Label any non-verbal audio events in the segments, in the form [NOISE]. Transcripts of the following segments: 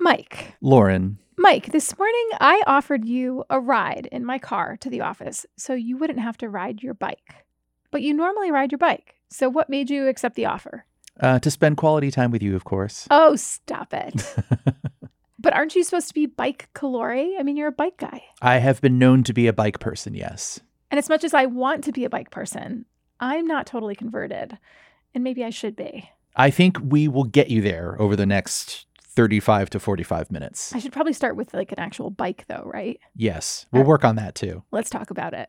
Mike. Lauren. Mike, this morning I offered you a ride in my car to the office so you wouldn't have to ride your bike. But you normally ride your bike. So what made you accept the offer? Uh, to spend quality time with you, of course. Oh, stop it. [LAUGHS] but aren't you supposed to be bike Calore? I mean, you're a bike guy. I have been known to be a bike person, yes. And as much as I want to be a bike person, I'm not totally converted. And maybe I should be. I think we will get you there over the next 35 to 45 minutes. I should probably start with like an actual bike, though, right? Yes, we'll uh, work on that too. Let's talk about it.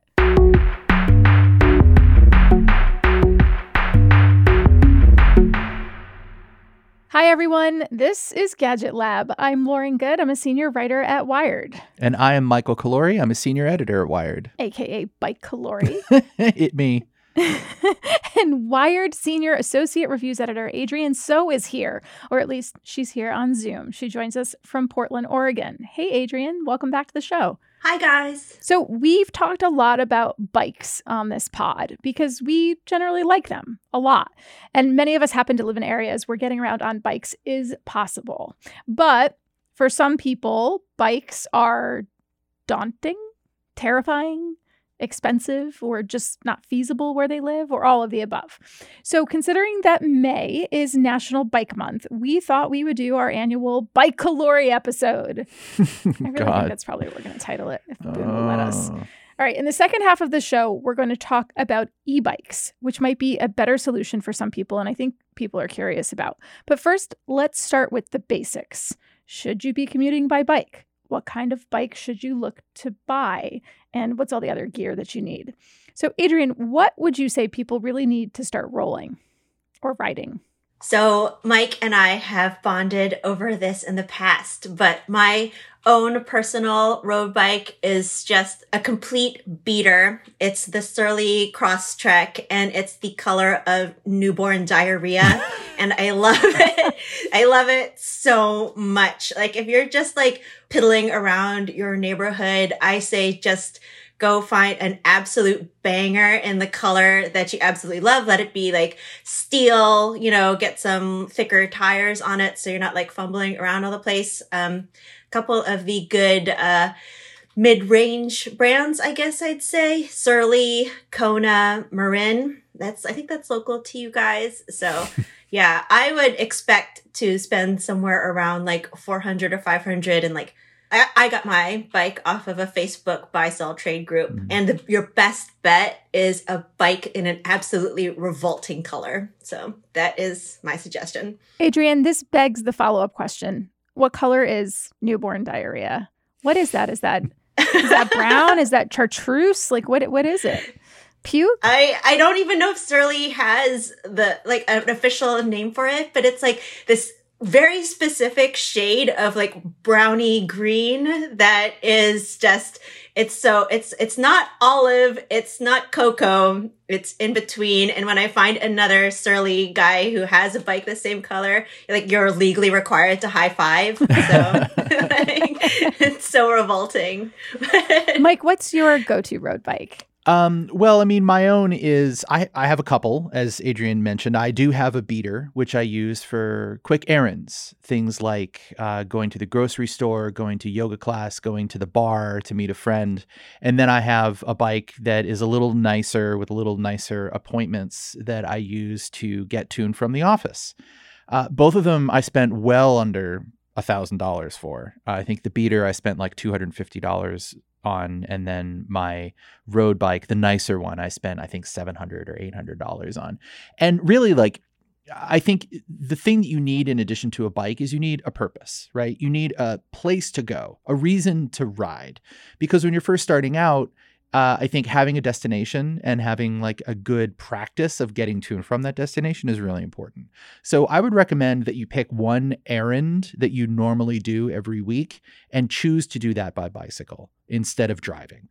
Hi, everyone. This is Gadget Lab. I'm Lauren Goode. I'm a senior writer at Wired, And I am Michael Calore. I'm a senior editor at Wired. aka Bike Calore. [LAUGHS] it me. [LAUGHS] and Wired senior associate reviews editor Adrienne So is here, or at least she's here on Zoom. She joins us from Portland, Oregon. Hey, Adrienne, welcome back to the show. Hi, guys. So, we've talked a lot about bikes on this pod because we generally like them a lot. And many of us happen to live in areas where getting around on bikes is possible. But for some people, bikes are daunting, terrifying, expensive, or just not feasible where they live, or all of the above. So, considering that May is National Bike Month, we thought we would do our annual Bike Calore episode. [LAUGHS] I really think God. that's probably what we're going to title it if Boone will let us. Oh. All right, in the second half of the show, we're going to talk about e bikes, which might be a better solution for some people, and I think people are curious about. But first, let's start with the basics. Should you be commuting by bike? What kind of bike should you look to buy? And what's all the other gear that you need? So, Adrienne, what would you say people really need to start rolling or riding? So, Mike and I have bonded over this in the past, but my own personal road bike is just a complete beater. It's the Surly Cross-Check and it's the color of newborn diarrhea. [LAUGHS] and I love it. I love it so much. Like, if you're just like piddling around your neighborhood, I say just go find an absolute banger in the color that you absolutely love. Let it be like steel, you know, get some thicker tires on it so you're not like fumbling around all the place. Um, a couple of the good, uh, mid-range brands, I guess I'd say. Surly, Kona, Marin. That's, I think that's local to you guys. So [LAUGHS] yeah, I would expect to spend somewhere around like 400 or 500 and like I, I got my bike off of a Facebook buy sell trade group, mm-hmm. and the, your best bet is a bike in an absolutely revolting color. So that is my suggestion. Adrienne, this begs the follow up question What color is newborn diarrhea? What is that? Is that is that [LAUGHS] brown? is that chartreuse? Like what what is it? Puke? I I don't even know if Surly has the like an official name for it, but it's like this very specific shade of like brownie green that is just it's so it's it's not olive it's not cocoa it's in between. And when i find another surly guy who has a bike the same color like you're legally required to high five. So [LAUGHS] like, it's so revolting. [LAUGHS] Mike, what's your go to road bike? Um, well, I mean, my own is I, I have a couple, as Adrienne mentioned. I do have a beater, which I use for quick errands, things like uh, going to the grocery store, going to yoga class, going to the bar to meet a friend. And then I have a bike that is a little nicer with a little nicer appointments that I use to get to and from the office. Uh, both of them I spent well under $1,000 for. Uh, I think the beater I spent like $250 on, and then my road bike, the nicer one, I spent I think seven hundred or eight hundred dollars on. And really, like, I think the thing that you need in addition to a bike is you need a purpose, right? You need a place to go, a reason to ride, because when you're first starting out. Uh, I think having a destination and having like a good practice of getting to and from that destination is really important. So I would recommend that you pick one errand that you normally do every week and choose to do that by bicycle instead of driving.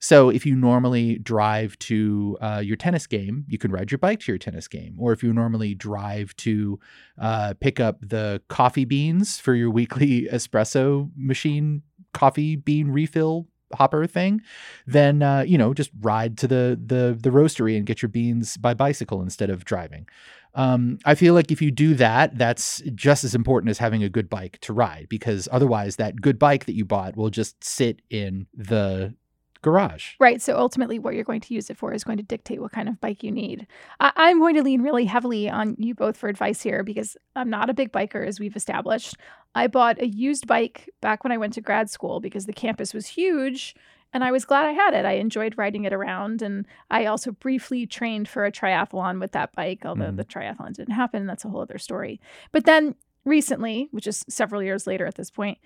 So if you normally drive to uh, your tennis game, you can ride your bike to your tennis game. Or if you normally drive to uh, pick up the coffee beans for your weekly [LAUGHS] espresso machine coffee bean refill hopper thing, then uh, you know just ride to the the the roastery and get your beans by bicycle instead of driving. Um, I feel like if you do that, that's just as important as having a good bike to ride because otherwise, that good bike that you bought will just sit in the garage. Right. So ultimately, what you're going to use it for is going to dictate what kind of bike you need. I- am going to lean really heavily on you both for advice here because I'm not a big biker, as we've established. I bought a used bike back when I went to grad school because the campus was huge and I was glad I had it. I enjoyed riding it around. And I also briefly trained for a triathlon with that bike, although mm. the triathlon didn't happen. That's a whole other story. But then recently, which is several years later at this point,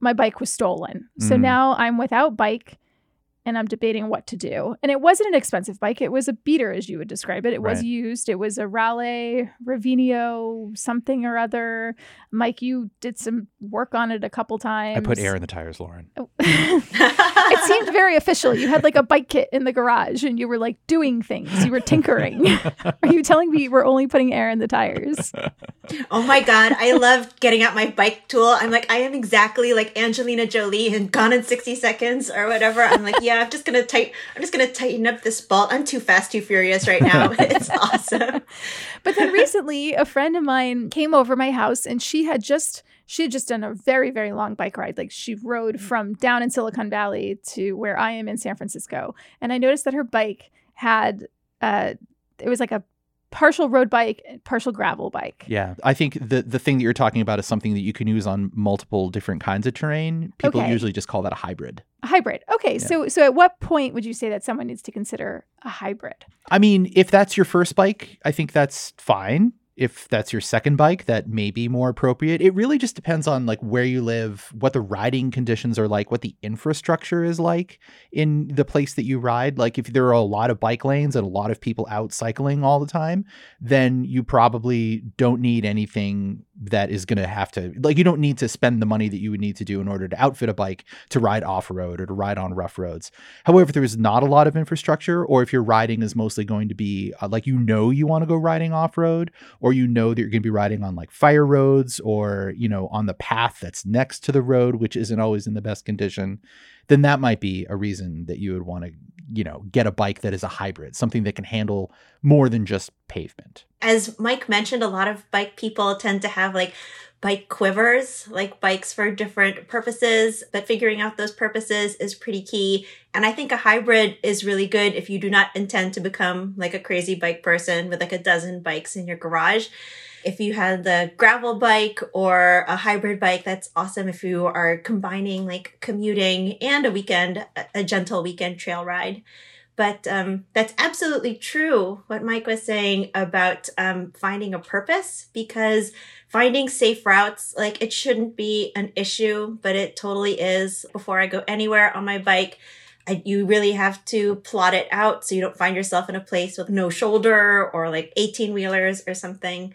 my bike was stolen. So mm. now I'm without bike and I'm debating what to do. And it wasn't an expensive bike. It was a beater, as you would describe it. It right. was used. It was a Raleigh Revenio something or other. Mike, you did some work on it a couple times. I put air in the tires, Lauren. Oh. [LAUGHS] it seemed very official. You had like a bike kit in the garage and you were like doing things. You were tinkering. [LAUGHS] Are you telling me you were only putting air in the tires? [LAUGHS] Oh my God. I love getting out my bike tool. I'm like, I am exactly like Angelina Jolie and Gone in 60 Seconds or whatever. I'm like, yeah, I'm just gonna tighten. I'm just gonna tighten up this bolt. I'm too fast, too furious right now. [LAUGHS] it's awesome. [LAUGHS] But then recently, a friend of mine came over my house, and she had just she had just done a very very long bike ride. Like she rode from down in Silicon Valley to where I am in San Francisco, and I noticed that her bike had uh, it was like a partial road bike, partial gravel bike. Yeah, I think the the thing that you're talking about is something that you can use on multiple different kinds of terrain. People okay. usually just call that a hybrid. A hybrid. Okay, yeah. so so at what point would you say that someone needs to consider a hybrid? I mean, if that's your first bike, I think that's fine if that's your second bike that may be more appropriate it really just depends on like where you live what the riding conditions are like what the infrastructure is like in the place that you ride like if there are a lot of bike lanes and a lot of people out cycling all the time then you probably don't need anything that is going to have to like you don't need to spend the money that you would need to do in order to outfit a bike to ride off road or to ride on rough roads. However, if there is not a lot of infrastructure or if your riding is mostly going to be uh, like you know you want to go riding off road or you know that you're going to be riding on like fire roads or you know on the path that's next to the road which isn't always in the best condition, then that might be a reason that you would want to you know, get a bike that is a hybrid, something that can handle more than just pavement. As Mike mentioned, a lot of bike people tend to have like bike quivers, like bikes for different purposes, but figuring out those purposes is pretty key. And I think a hybrid is really good if you do not intend to become like a crazy bike person with like a dozen bikes in your garage if you had the gravel bike or a hybrid bike, that's awesome. If you are combining like commuting and a weekend, a gentle weekend trail ride. But um, that's absolutely true what Mike was saying about um, finding a purpose because finding safe routes, like it shouldn't be an issue, but it totally is. Before I go anywhere on my bike, I, you really have to plot it out so you don't find yourself in a place with no shoulder or like 18 wheelers or something.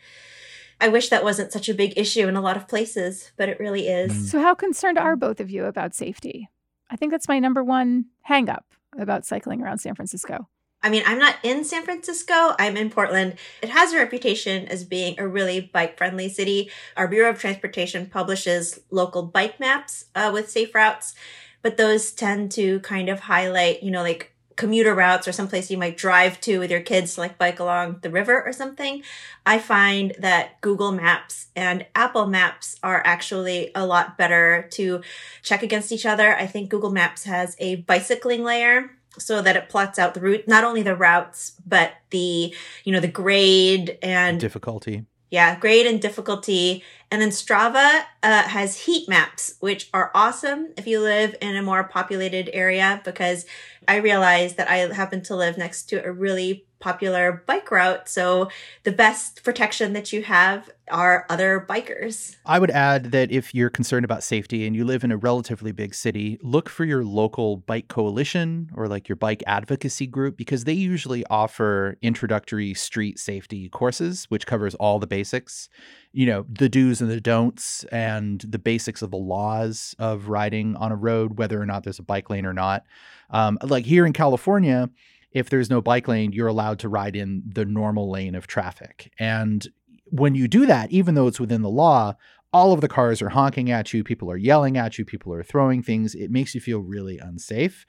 I wish that wasn't such a big issue in a lot of places, but it really is. So, how concerned are both of you about safety? I think that's my number one hangup about cycling around San Francisco. I mean, I'm not in San Francisco. I'm in Portland. It has a reputation as being a really bike friendly city. Our Bureau of Transportation publishes local bike maps uh, with safe routes, but those tend to kind of highlight, you know, like commuter routes or someplace you might drive to with your kids to like bike along the river or something, I find that Google Maps and Apple Maps are actually a lot better to check against each other. I think Google Maps has a bicycling layer so that it plots out the route, not only the routes, but the, you know, the grade and difficulty. Yeah, grade and difficulty. And then Strava uh, has heat maps, which are awesome if you live in a more populated area because I realized that I happen to live next to a really popular bike route. So the best protection that you have are other bikers. I would add that if you're concerned about safety and you live in a relatively big city, look for your local bike coalition or like your bike advocacy group because they usually offer introductory street safety courses, which covers all the basics, you know, the do's and the don'ts and the basics of the laws of riding on a road, whether or not there's a bike lane or not. Um, like here in California, if there's no bike lane, you're allowed to ride in the normal lane of traffic. And when you do that, even though it's within the law, all of the cars are honking at you, people are yelling at you, people are throwing things. It makes you feel really unsafe.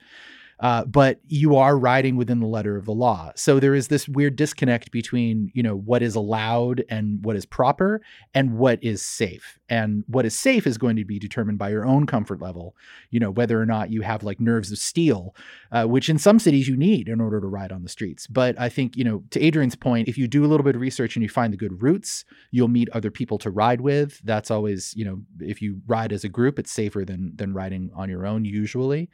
Uh, but you are riding within the letter of the law. So there is this weird disconnect between, you know, what is allowed and what is proper and what is safe. And what is safe is going to be determined by your own comfort level, you know, whether or not you have like nerves of steel, uh, which in some cities you need in order to ride on the streets. But I think, you know, to Adrienne's point, if you do a little bit of research and you find the good routes, you'll meet other people to ride with. That's always, you know, if you ride as a group, it's safer than than riding on your own usually.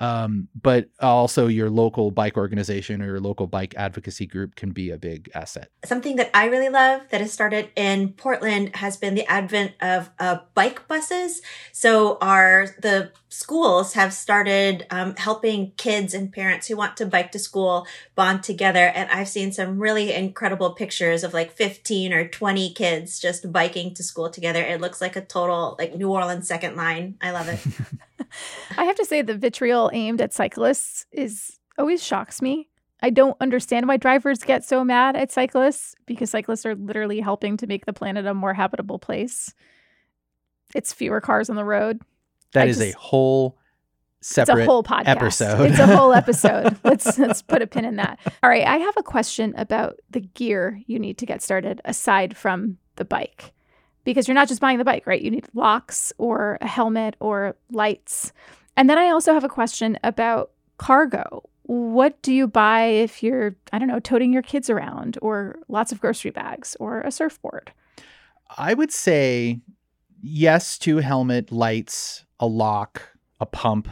Um, but also your local bike organization or your local bike advocacy group can be a big asset. Something that I really love that has started in Portland has been the advent of uh, bike buses. So our the schools have started um, helping kids and parents who want to bike to school bond together. And I've seen some really incredible pictures of like 15 or 20 kids just biking to school together. It looks like a total like New Orleans second line. I love it. [LAUGHS] [LAUGHS] I have to say, the vitriol aimed at cyclists is always shocks me. I don't understand why drivers get so mad at cyclists because cyclists are literally helping to make the planet a more habitable place. It's fewer cars on the road. That I is just- a whole separate it's a whole podcast. episode. It's a whole [LAUGHS] episode. let's let's put a pin in that. All right, I have a question about the gear you need to get started aside from the bike. Because you're not just buying the bike, right? You need locks or a helmet or lights. And then I also have a question about cargo. What do you buy if you're, I don't know, toting your kids around or lots of grocery bags or a surfboard? I would say yes to helmet, lights, a lock, a pump,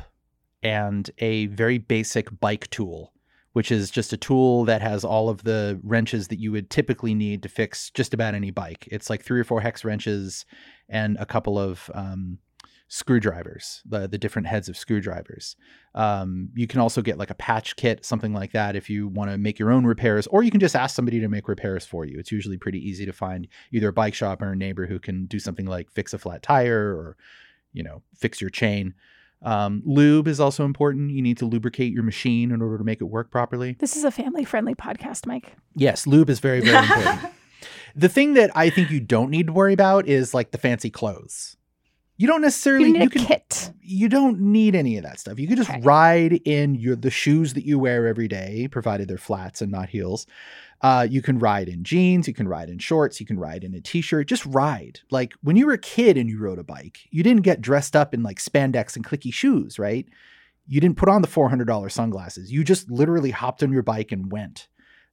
and a very basic bike tool, which is just a tool that has all of the wrenches that you would typically need to fix just about any bike. It's like three or four hex wrenches and a couple of um, screwdrivers, the the different heads of screwdrivers. Um, you can also get like a patch kit, something like that, if you want to make your own repairs, or you can just ask somebody to make repairs for you. It's usually pretty easy to find either a bike shop or a neighbor who can do something like fix a flat tire or, you know, fix your chain. Um, lube is also important. You need to lubricate your machine in order to make it work properly. This is a family friendly podcast, Mike. Yes, lube is very, very [LAUGHS] important. the thing that I think you don't need to worry about is like the fancy clothes. You don't necessarily You need you a can kit. you don't need any of that stuff. You can just Okay. ride in your the shoes that you wear every day, provided they're flats and not heels. Uh, you can ride in jeans, you can ride in shorts, you can ride in a t-shirt. Just ride. Like when you were a kid and you rode a bike, you didn't get dressed up in like spandex and clicky shoes, right? You didn't put on the four hundred dollar sunglasses. You just literally hopped on your bike and went.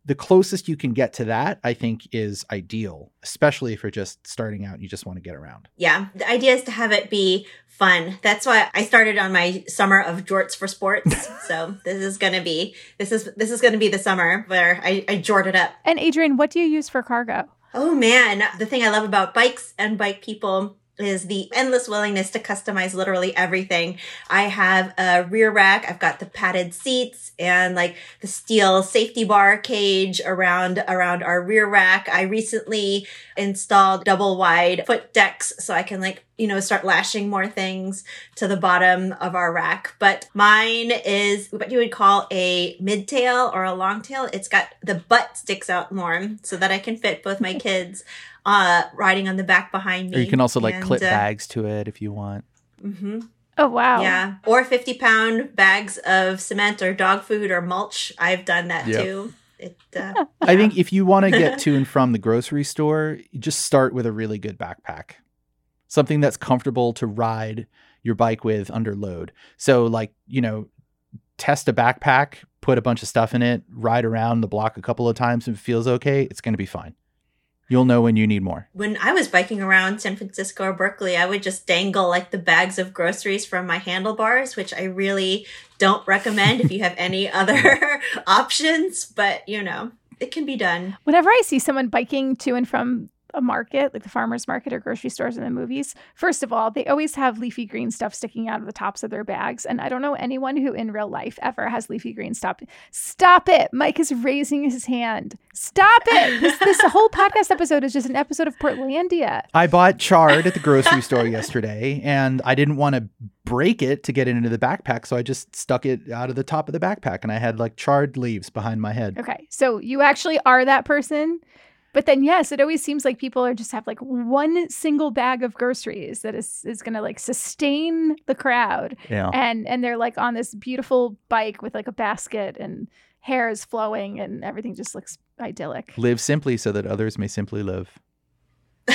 The closest you can get to that, I think, is ideal, especially if you're just starting out and you just want to get around. Yeah, the idea is to have it be fun. That's why I started on my summer of jorts for sports. [LAUGHS] so this is gonna be this is this is gonna be the summer where I, I jort it up. And Adrienne, what do you use for cargo? Oh man, the thing I love about bikes and bike people is the endless willingness to customize literally everything. I have a rear rack. I've got the padded seats and like the steel safety bar cage around, around our rear rack. I recently installed double wide foot decks so I can like, you know, start lashing more things to the bottom of our rack. But mine is what you would call a mid tail or a long tail. It's got the butt sticks out more so that I can fit both my kids uh riding on the back behind me. Or you can also like And, clip uh, bags to it if you want. hmm Oh, wow. Yeah. Or 50 pound bags of cement or dog food or mulch. I've done that Yep. too. It, uh, [LAUGHS] I think if you want to get [LAUGHS] to and from the grocery store, just start with a really good backpack. Something that's comfortable to ride your bike with under load. So like, you know, test a backpack, put a bunch of stuff in it, ride around the block a couple of times if it feels okay, it's going to be fine. You'll know when you need more. when I was biking around San Francisco or Berkeley, I would just dangle like the bags of groceries from my handlebars, which I really don't recommend if you have any [LAUGHS] other [LAUGHS] options, but you know, it can be done. Whenever I see someone biking to and from a market, like the farmer's market or grocery stores in the movies, first of all, they always have leafy green stuff sticking out of the tops of their bags. And I don't know anyone who in real life ever has leafy green stuff. Stop it. Mike is raising his hand. Stop it. This, this [LAUGHS] whole podcast episode is just an episode of Portlandia. I bought chard at the grocery [LAUGHS] store yesterday and I didn't want to break it to get it into the backpack. So I just stuck it out of the top of the backpack and I had like charred leaves behind my head. Okay. So you actually are that person But then, yes, it always seems like people are just have like one single bag of groceries that is is going to like sustain the crowd, Yeah. and and they're like on this beautiful bike with like a basket and hair is flowing and everything just looks idyllic. Live simply so that others may simply live. [LAUGHS]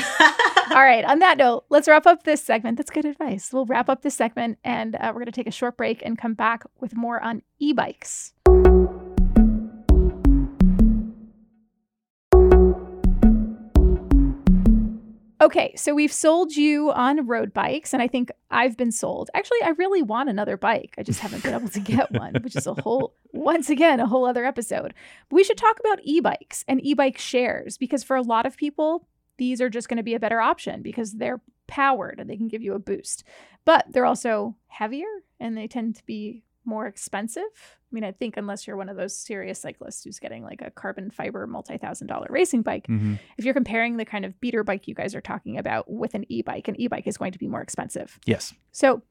All right. On that note, let's wrap up this segment. That's good advice. We'll wrap up this segment and uh, we're going to take a short break and come back with more on e bikes. Okay, so we've sold you on road bikes, and I think I've been sold. Actually, I really want another bike. I just haven't been able to get one, which is a whole, [LAUGHS] once again, a whole other episode. But we should talk about e bikes and e bike shares because for a lot of people, these are just going to be a better option because they're powered and they can give you a boost. But they're also heavier and they tend to be more expensive. I mean, I think unless you're one of those serious cyclists who's getting like a carbon fiber multi thousand dollar racing bike, hmm if you're comparing the kind of beater bike you guys are talking about with an e bike, an e bike is going to be more expensive. Yes. So,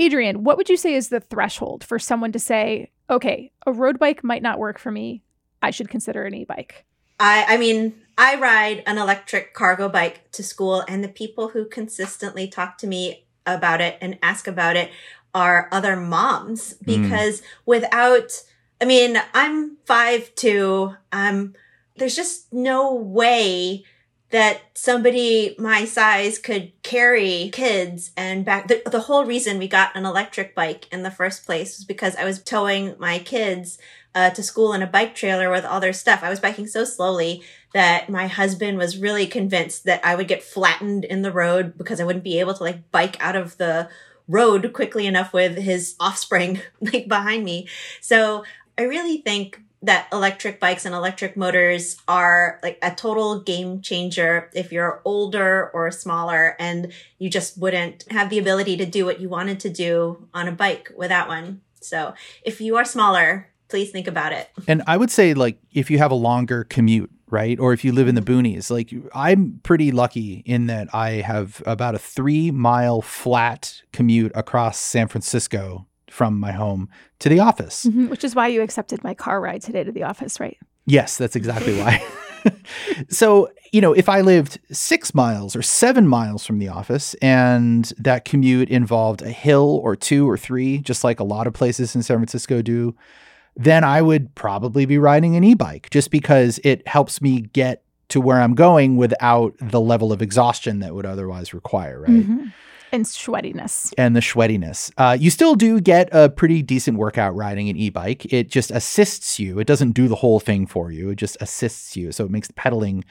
Adrienne, what would you say is the threshold for someone to say, okay, a road bike might not work for me. I should consider an e bike? I, I mean, I ride an electric cargo bike to school, and the people who consistently talk to me about it and ask about it are other moms because without, I mean, I'm five two. Um, there's just no way that somebody my size could carry kids and back. The, the whole reason we got an electric bike in the first place was because I was towing my kids uh, to school in a bike trailer with all their stuff. I was biking so slowly that my husband was really convinced that I would get flattened in the road because I wouldn't be able to like bike out of the road quickly enough with his offspring [LAUGHS] like behind me. So I really think that electric bikes and electric motors are like a total game changer if you're older or smaller and you just wouldn't have the ability to do what you wanted to do on a bike without one. So if you are smaller, please think about it. And I would say, like, if you have a longer commute, right? Or if you live in the boonies, like, I'm pretty lucky in that I have about a three mile flat commute across San Francisco from my home to the office. Mhm, Which is why you accepted my car ride today to the office, right? Yes, that's exactly why. [LAUGHS] so, you know, if I lived six miles or seven miles from the office and that commute involved a hill or two or three, just like a lot of places in San Francisco do, then I would probably be riding an e bike just because it helps me get to where I'm going without the level of exhaustion that would otherwise require, right? Mhm. And sweatiness. and the sweatiness. Uh, you still do get a pretty decent workout riding an e-bike. It just assists you. It doesn't do the whole thing for you. It just assists you. So it makes the pedaling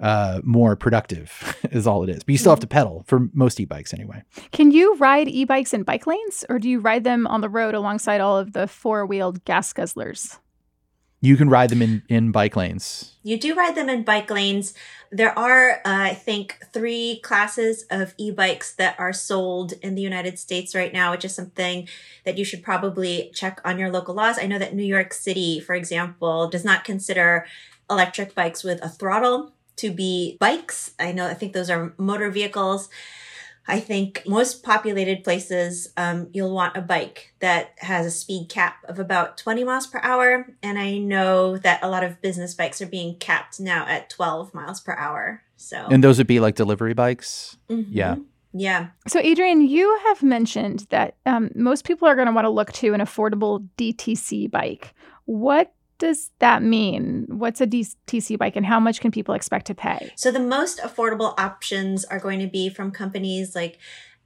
uh, more productive [LAUGHS] is all it is. But you still have to pedal for most e-bikes anyway. Can you ride e bikes in bike lanes or do you ride them on the road alongside all of the four wheeled gas guzzlers? You can ride them in, in bike lanes. You do ride them in bike lanes. There are, uh, I think, three classes of e-bikes that are sold in the United States right now, which is something that you should probably check on your local laws. I know that New York City, for example, does not consider electric bikes with a throttle to be bikes. I know, I think those are motor vehicles. I think most populated places, um, you'll want a bike that has a speed cap of about 20 miles per hour. And I know that a lot of business bikes are being capped now at 12 miles per hour. So, And those would be like delivery bikes. Mhm. yeah. Yeah. So, Adrienne, you have mentioned that um, most people are going to want to look to an affordable DTC bike. What does that mean? What's a DTC bike and how much can people expect to pay? So the most affordable options are going to be from companies like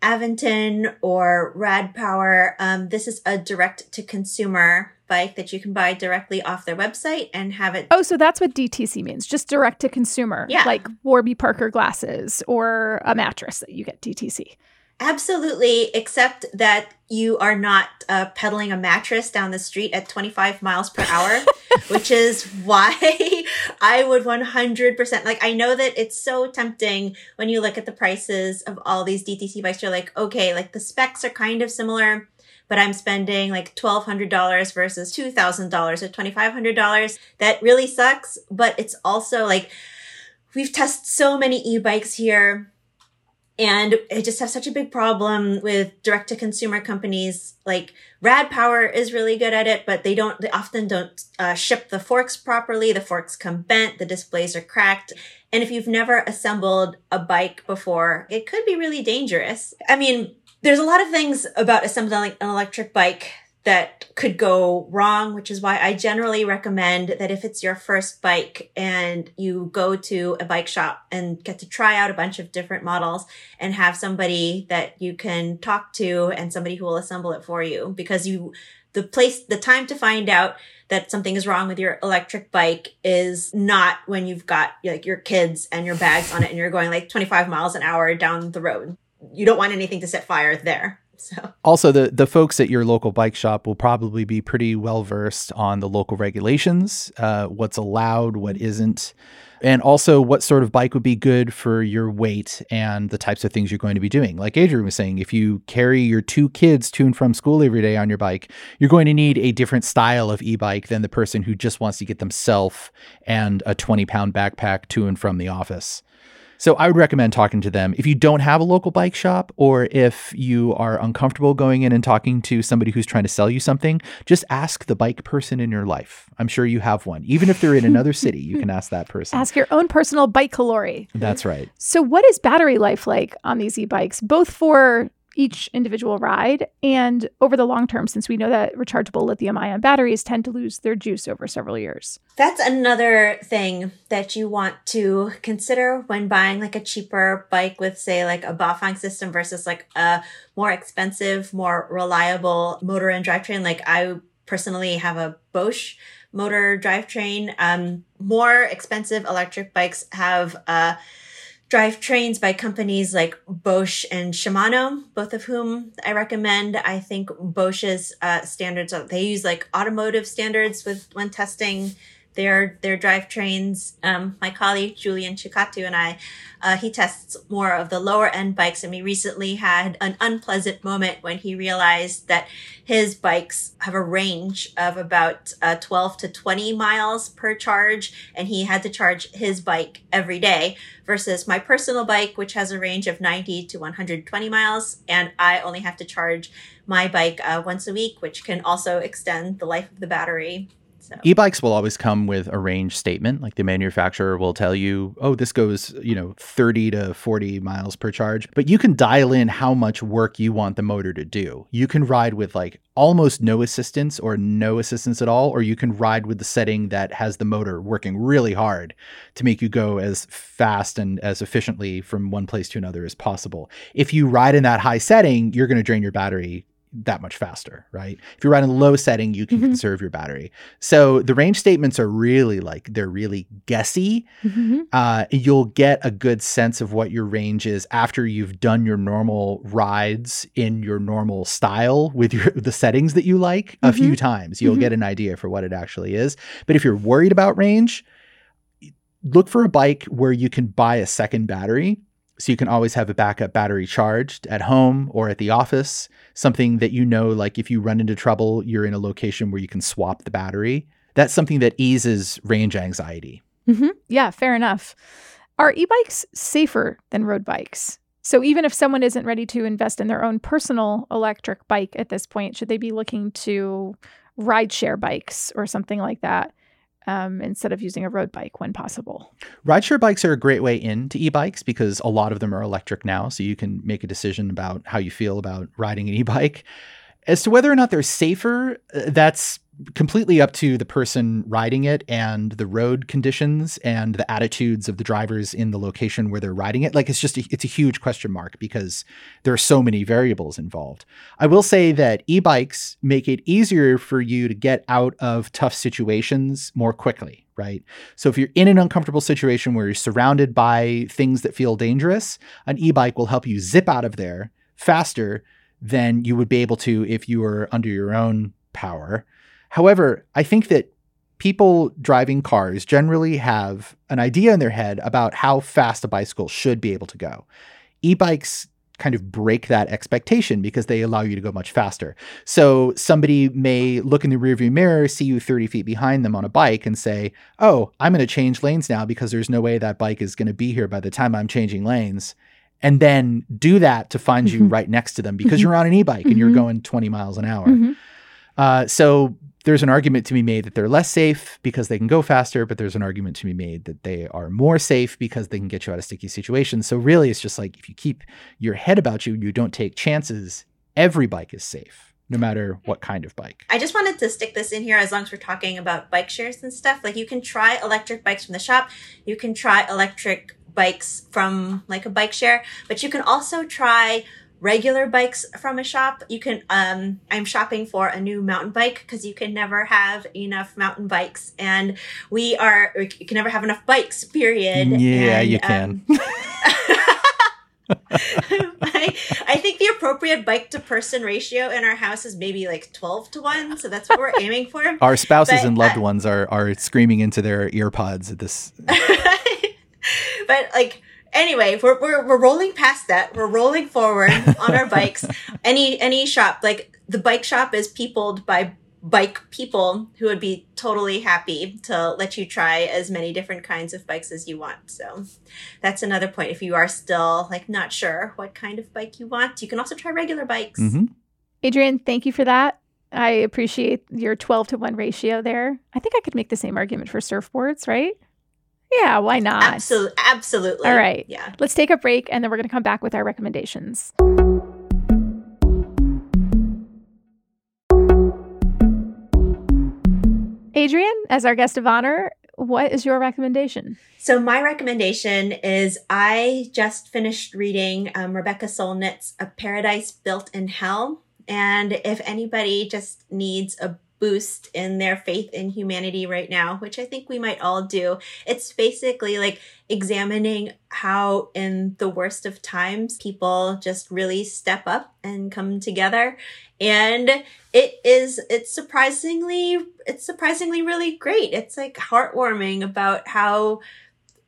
Aventon or Rad Power. Um, this is a direct to consumer bike that you can buy directly off their website and have it. Oh, so that's what DTC means, just direct to consumer. Yeah. Like Warby Parker glasses or a mattress that you get DTC. Absolutely, except that you are not uh, pedaling a mattress down the street at 25 miles per hour, [LAUGHS] which is why [LAUGHS] I would 100% like. I know that it's so tempting when you look at the prices of all these DTC bikes. You're like, okay, like the specs are kind of similar, but I'm spending like $1,200 versus $2,000 or $2,500. That really sucks, but it's also like we've tested so many e bikes here And I just have such a big problem with direct to consumer companies. Like Rad Power is really good at it, but they don't, they often don't uh, ship the forks properly. The forks come bent, the displays are cracked. And if you've never assembled a bike before, it could be really dangerous. I mean, there's a lot of things about assembling an electric bike that could go wrong, which is why I generally recommend that if it's your first bike and you go to a bike shop and get to try out a bunch of different models and have somebody that you can talk to and somebody who will assemble it for you because you, the place, the time to find out that something is wrong with your electric bike is not when you've got like your kids and your bags on it and you're going like 25 miles an hour down the road. You don't want anything to set fire there. So [LAUGHS] also the the folks at your local bike shop will probably be pretty well versed on the local regulations, uh, what's allowed, what isn't, and also what sort of bike would be good for your weight and the types of things you're going to be doing. Like Adrienne was saying, if you carry your two kids to and from school every day on your bike, you're going to need a different style of e-bike than the person who just wants to get themselves and a 20 pound backpack to and from the office. So I would recommend talking to them if you don't have a local bike shop or if you are uncomfortable going in and talking to somebody who's trying to sell you something, just ask the bike person in your life. I'm sure you have one. Even if they're in another city, you can ask that person. Ask your own personal bike Calore. That's right. So what is battery life like on these e-bikes both for each individual ride and over the long term, since we know that rechargeable lithium ion batteries tend to lose their juice over several years. That's another thing that you want to consider when buying like a cheaper bike with, say, like a Bafang system versus like a more expensive, more reliable motor and drivetrain. Like I personally have a Bosch motor drivetrain. Um, more expensive electric bikes have uh drivetrains by companies like Bosch and Shimano, both of whom I recommend. I think Bosch's uh, standards, they use like automotive standards with when testing their their drivetrains. Um, my colleague Julian Chokkattu and I, uh, he tests more of the lower end bikes, and we recently had an unpleasant moment when he realized that his bikes have a range of about uh, 12 to 20 miles per charge, and he had to charge his bike every day versus my personal bike, which has a range of 90 to 120 miles, and I only have to charge my bike uh, once a week, which can also extend the life of the battery so. E-bikes will always come with a range statement. Like the manufacturer will tell you, oh, this goes, you know, 30 to 40 miles per charge. But you can dial in how much work you want the motor to do. You can ride with like almost no assistance or no assistance at all, or you can ride with the setting that has the motor working really hard to make you go as fast and as efficiently from one place to another as possible. If you ride in that high setting, you're going to drain your battery that much faster, right? If you're running low setting, you can mm-hmm. conserve your battery. So the range statements are really like they're really guessy. Mm-hmm. Uh, you'll get a good sense of what your range is after you've done your normal rides in your normal style with your the settings that you like a mm-hmm. few times. You'll get mm-hmm. an idea for what it actually is. But if you're worried about range, look for a bike where you can buy a second battery so you can always have a backup battery charged at home or at the office, something that you know, like if you run into trouble, you're in a location where you can swap the battery. That's something that eases range anxiety. Mm-hmm. Yeah, fair enough. Are e bikes safer than road bikes? So even if someone isn't ready to invest in their own personal electric bike at this point, should they be looking to rideshare bikes or something like that? Um, instead of using a road bike when possible. Rideshare bikes are a great way into e bikes because a lot of them are electric now. So you can make a decision about how you feel about riding an e bike. As to whether or not they're safer, uh, that's completely up to the person riding it and the road conditions and the attitudes of the drivers in the location where they're riding it. Like it's just a, it's a huge question mark because there are so many variables involved. I will say that e-bikes make it easier for you to get out of tough situations more quickly right? So if you're in an uncomfortable situation where you're surrounded by things that feel dangerous an e-bike will help you zip out of there faster than you would be able to if you were under your own power However, I think that people driving cars generally have an idea in their head about how fast a bicycle should be able to go. E bikes kind of break that expectation because they allow you to go much faster. So somebody may look in the rearview mirror, see you 30 feet behind them on a bike and say, Oh, I'm going to change lanes now because there's no way that bike is going to be here by the time I'm changing lanes. and then do that to find you Mhm. right next to them because Mhm. you're on an e-bike and you're Mhm. going 20 miles an hour. Mhm. Uh, so there's an argument to be made that they're less safe because they can go faster, but there's an argument to be made that they are more safe because they can get you out of sticky situations. So really, it's just like if you keep your head about you, you don't take chances. Every bike is safe, no matter mm-hmm. what kind of bike. I just wanted to stick this in here as long as we're talking about bike shares and stuff. Like you can try electric bikes from the shop. You can try electric bikes from like a bike share, but you can also try regular bikes from a shop. You can um I'm shopping for a new mountain bike because you can never have enough mountain bikes and we are you can never have enough bikes, period. Yeah, And, you can. um, [LAUGHS] I, I think the appropriate bike to person ratio in our house is maybe like 12 to 1. So that's what we're aiming for. [LAUGHS] Our spouses But, and loved uh, ones are are screaming into their ear pods at this. [LAUGHS] but like, anyway, we're, we're, we're rolling past that. We're rolling forward on our [LAUGHS] bikes. Any, any shop, like the bike shop is peopled by bike people who would be totally happy to let you try as many different kinds of bikes as you want. So that's another point. If you are still like not sure what kind of bike you want, you can also try regular bikes. Mhm. Adrienne, thank you for that. I appreciate your 12 to 1 ratio there. I think I could make the same argument for surfboards, right? Yeah, why not? Absolutely. Absolutely. All right. Yeah. Let's take a break and then we're going to come back with our recommendations. Adrienne, as our guest of honor, what is your recommendation? So my recommendation is I just finished reading um, Rebecca Solnit's A Paradise Built in Hell. And if anybody just needs a boost in their faith in humanity right now, which I think we might all do, it's basically like examining how in the worst of times people just really step up and come together. And it is it's surprisingly it's surprisingly really great. It's like heartwarming about how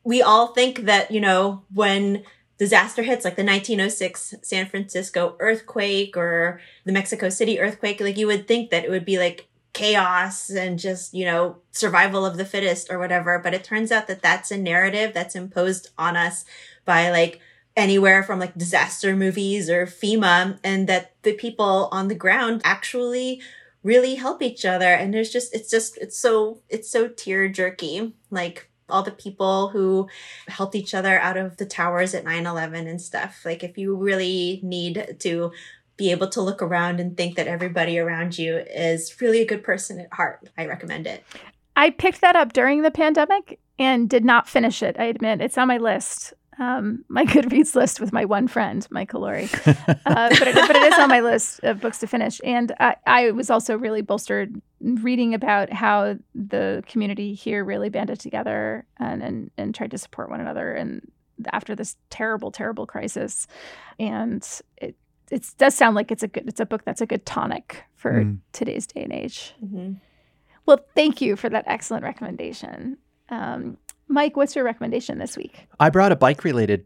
we all think that, you know, when disaster hits like the 1906 San Francisco earthquake or the Mexico City earthquake, like you would think that it would be like chaos and just, you know, survival of the fittest or whatever. But it turns out that that's a narrative that's imposed on us by like anywhere from like disaster movies or FEMA and that the people on the ground actually really help each other. And there's just, it's just, it's so, it's so tear jerky. Like all the people who helped each other out of the towers at 9-11 and stuff. Like if you really need to be able to look around and think that everybody around you is really a good person at heart, I recommend it. I picked that up during the pandemic and did not finish it. I admit it's on my list, um, my [LAUGHS] Goodreads list with my one friend, Michael Laurie. [LAUGHS] Uh, but, it, but it is on my list of books to finish. And I, I was also really bolstered reading about how the community here really banded together and, and, and tried to support one another and after this terrible, terrible crisis. And it it does sound like it's a good it's a book that's a good tonic for Mm. today's day and age. Mm-hmm. Well, thank you for that excellent recommendation. Um, Mike, what's your recommendation this week? I brought a bike related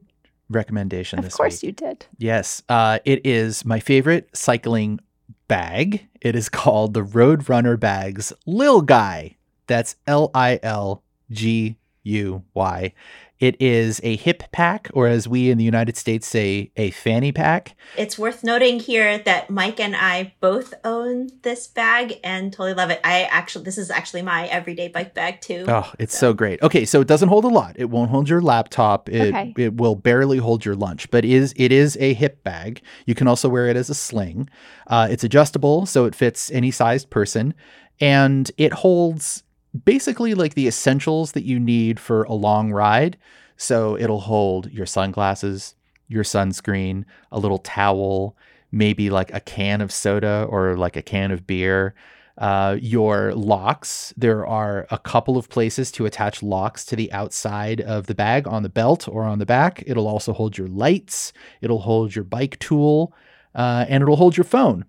recommendation Of this week. Of course week. you did. Yes, uh, it is my favorite cycling bag. It is called the Road Runner Bags Lil Guy. That's L I L G U Y. It is a hip pack, or as we in the United States say, a fanny pack. It's worth noting here that Mike and I both own this bag and totally love it. I actually, this is actually my everyday bike bag too. Oh, it's So- so great. Okay, so it doesn't hold a lot. It won't hold your laptop. It Okay. it will barely hold your lunch, but is it is a hip bag. You can also wear it as a sling. Uh, it's adjustable, so it fits any sized person, and it holds basically like the essentials that you need for a long ride. So it'll hold your sunglasses, your sunscreen, a little towel, maybe like a can of soda or like a can of beer uh, your locks. There are a couple of places to attach locks to the outside of the bag on the belt or on the back. It'll also hold your lights, it'll hold your bike tool, uh, and it'll hold your phone.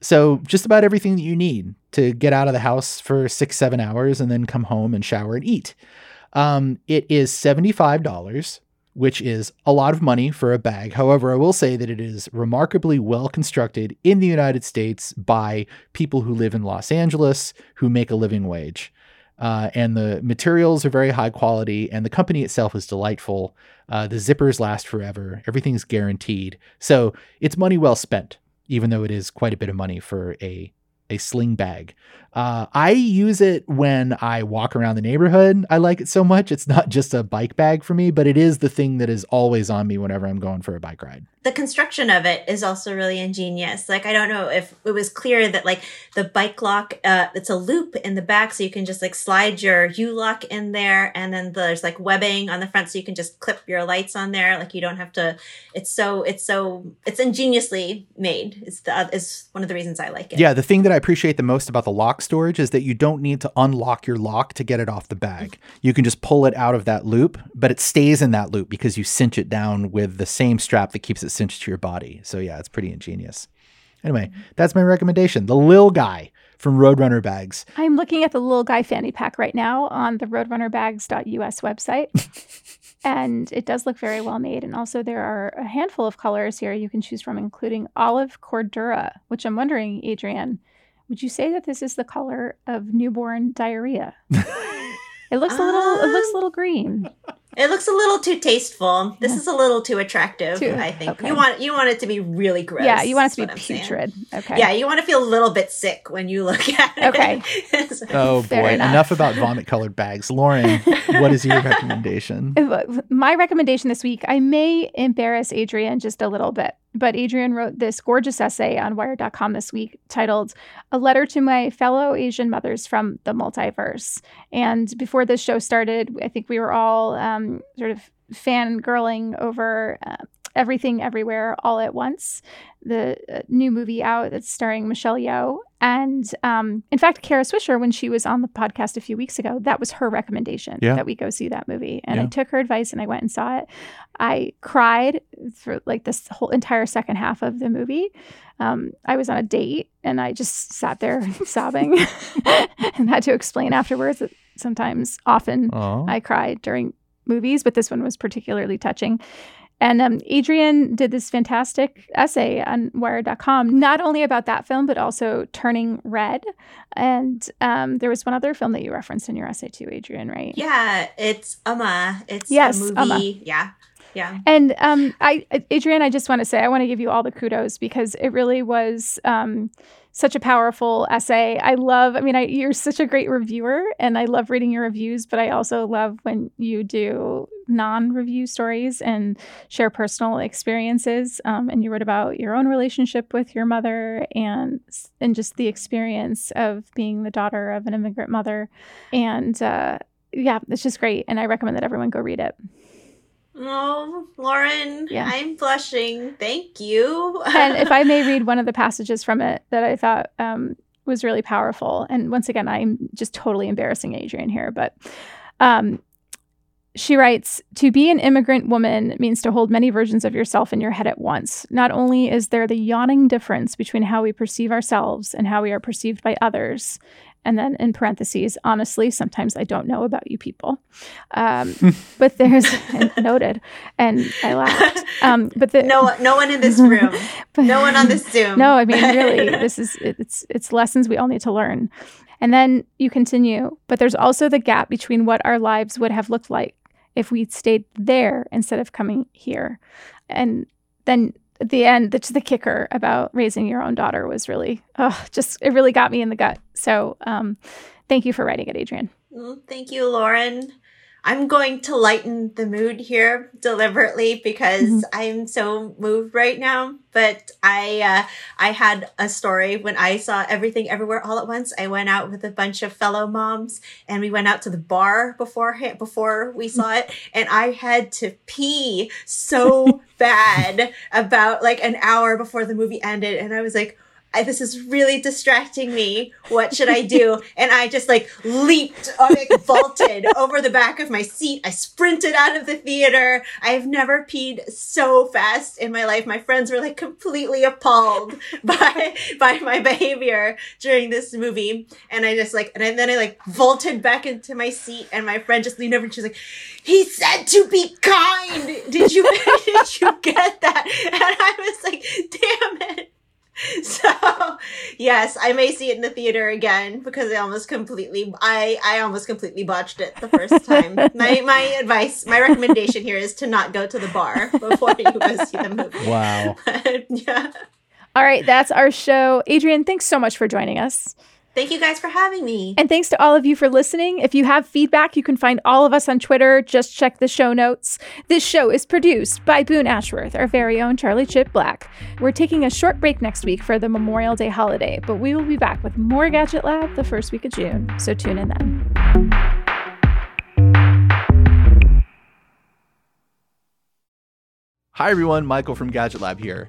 So, just about everything that you need to get out of the house for six, seven hours and then come home and shower and eat. Um, it is $75, which is a lot of money for a bag. However, I will say that it is remarkably well constructed in the United States by people who live in Los Angeles who make a living wage. Uh, and the materials are very high quality, and the company itself is delightful. Uh, the zippers last forever. Everything's guaranteed. So it's money well spent, even though it is quite a bit of money for a a sling bag. Uh, I use it when I walk around the neighborhood. I like it so much. It's not just a bike bag for me, but it is the thing that is always on me whenever I'm going for a bike ride. The construction of it is also really ingenious. Like, I don't know if it was clear that like the bike lock, uh, it's a loop in the back. So you can just like slide your U-lock in there. And then there's like webbing on the front. So you can just clip your lights on there. Like you don't have to, it's so, it's so, it's ingeniously made. It's the, is one of the reasons I like it. Yeah. The thing that I appreciate the most about the lock storage is that you don't need to unlock your lock to get it off the bag. You can just pull it out of that loop, but it stays in that loop because you cinch it down with the same strap that keeps it cinched to your body. So yeah, it's pretty ingenious. Anyway, that's my recommendation. The Lil Guy from Roadrunner Bags. I'm looking at the Lil Guy fanny pack right now on the roadrunnerbags.us website. [LAUGHS] and it does look very well made. And also, there are a handful of colors here you can choose from, including olive cordura, which I'm wondering, Adrienne, would you say that this is the color of newborn diarrhea? [LAUGHS] it looks a little. It looks a little green. It looks a little too tasteful. This is a little too attractive. Too- I think okay. you want you want it to be really gross. yeah, you want it to be putrid. Okay. Yeah, you want to feel a little bit sick when you look at it. Okay. So- [LAUGHS] Oh boy, enough. enough about vomit colored bags. Lauren, what is your [LAUGHS] recommendation? Uh, my recommendation this week, I may embarrass Adrienne just a little bit, but Adrienne wrote this gorgeous essay on Wired.com this week titled A Letter to My Fellow Asian Mothers from the Multiverse. And before this show started, I think we were all um, sort of fangirling over uh, Everything Everywhere All at Once, the uh, new movie out that's starring Michelle Yeoh. And um, in fact, Kara Swisher, when she was on the podcast a few weeks ago, that was her recommendation Yeah. that we go see that movie. And I took her advice and I went and saw it. I cried for like this whole entire second half of the movie. Um, I was on a date and I just sat there [LAUGHS] sobbing [LAUGHS] and had to explain afterwards that sometimes, often, Oh, I cry during movies, but this one was particularly touching. And um, Adrienne did this fantastic essay on Wired.com, not only about that film, but also Turning Red. And um, there was one other film that you referenced in your essay too, Adrienne, right? yeah, it's Umma. It's Yes, a movie. Umma. Yeah. Yeah. And um, I, Adrienne, I just want to say I want to give you all the kudos because it really was um, such a powerful essay. I love. I mean, I, you're such a great reviewer, and I love reading your reviews. But I also love when you do non-review stories and share personal experiences. Um, and you wrote about your own relationship with your mother and and just the experience of being the daughter of an immigrant mother. And uh, yeah, it's just great. And I recommend that everyone go read it. Oh, Lauren, Yeah. I'm blushing. Thank you. and if I may [LAUGHS] read one of the passages from it that I thought um, was really powerful, and once again, I'm just totally embarrassing Adrienne here, but um, she writes To be an immigrant woman means to hold many versions of yourself in your head at once. Not only is there the yawning difference between how we perceive ourselves and how we are perceived by others. And then in parentheses, honestly, sometimes I don't know about you people. Um, [LAUGHS] but there's noted, and I laughed. Um, but the, no, no one in this [LAUGHS] room. but- No one on this Zoom. no, I mean really, [LAUGHS] this is it's it's lessons we all need to learn. And then you continue, but there's also the gap between what our lives would have looked like if we'd stayed there instead of coming here. And then at the end, that's the kicker about raising your own daughter was really, oh, just it really got me in the gut. So um, thank you for writing it, Adrienne. Thank you, Lauren. I'm going to lighten the mood here deliberately because Mhm. I'm so moved right now. But I, uh, I had a story when I saw everything everywhere all at once. I went out with a bunch of fellow moms and we went out to the bar before, before we saw it. [LAUGHS] And I had to pee so bad about like an hour before the movie ended. And I was like, I, this is really distracting me. What should I do? [LAUGHS] And I just like leaped, uh, like vaulted [LAUGHS] over the back of my seat. I sprinted out of the theater. I have never peed so fast in my life. My friends were like completely appalled [LAUGHS] by, by my behavior during this movie. And I just like, and then I like vaulted back into my seat and my friend just leaned over and she was like, he said to be kind. Did you, did you get that? And I was like, damn it. [LAUGHS] So yes, I may see it in the theater again because I almost completely I I almost completely botched it the first [LAUGHS] time. my my advice, my recommendation here is to not go to the bar [LAUGHS] before you go see the movie. Wow. yeah. All right, that's our show. Adrienne, thanks so much for joining us. Thank you guys for having me. And thanks to all of you for listening. If you have feedback, you can find all of us on Twitter. Just check the show notes. This show is produced by Boone Ashworth, our very own Charlie Chip Black. We're taking a short break next week for the Memorial Day holiday, but we will be back with more Gadget Lab the first week of June. So tune in then. Hi, everyone. Michael from Gadget Lab here.